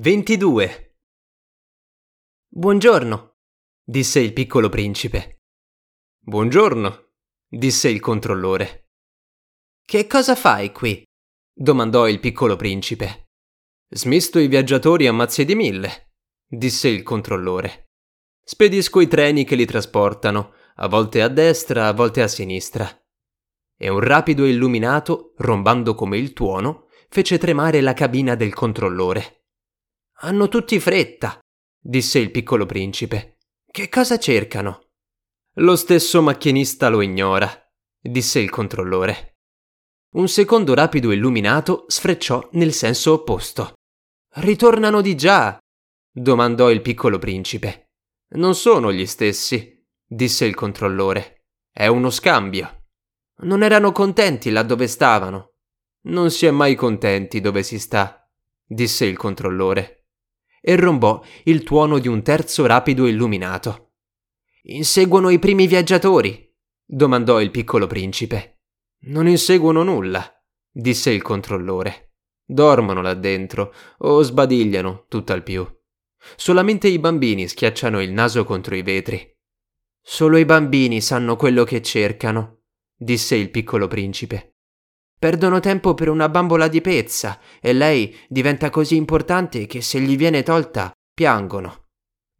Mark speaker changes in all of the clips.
Speaker 1: 22. Buongiorno, disse il piccolo principe.
Speaker 2: Buongiorno, disse il controllore.
Speaker 1: Che cosa fai qui? domandò il piccolo principe.
Speaker 2: Smisto i viaggiatori a mazzi di mille, disse il controllore. Spedisco i treni che li trasportano, a volte a destra, a volte a sinistra.
Speaker 1: E un rapido illuminato, rombando come il tuono, fece tremare la cabina del controllore. Hanno tutti fretta, disse il piccolo principe. Che cosa cercano?
Speaker 2: Lo stesso macchinista lo ignora, disse il controllore.
Speaker 1: Un secondo rapido illuminato sfrecciò nel senso opposto. Ritornano di già? domandò il piccolo principe.
Speaker 2: Non sono gli stessi, disse il controllore. È uno scambio.
Speaker 1: Non erano contenti là dove stavano.
Speaker 2: Non si è mai contenti dove si sta, disse il controllore
Speaker 1: e rombò il tuono di un terzo rapido illuminato. Inseguono i primi viaggiatori? domandò il piccolo principe.
Speaker 2: Non inseguono nulla, disse il controllore. Dormono là dentro o sbadigliano, tutt'al più. Solamente i bambini schiacciano il naso contro i vetri.
Speaker 1: Solo i bambini sanno quello che cercano, disse il piccolo principe. Perdono tempo per una bambola di pezza e lei diventa così importante che se gli viene tolta piangono.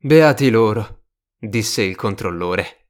Speaker 2: Beati loro, disse il controllore.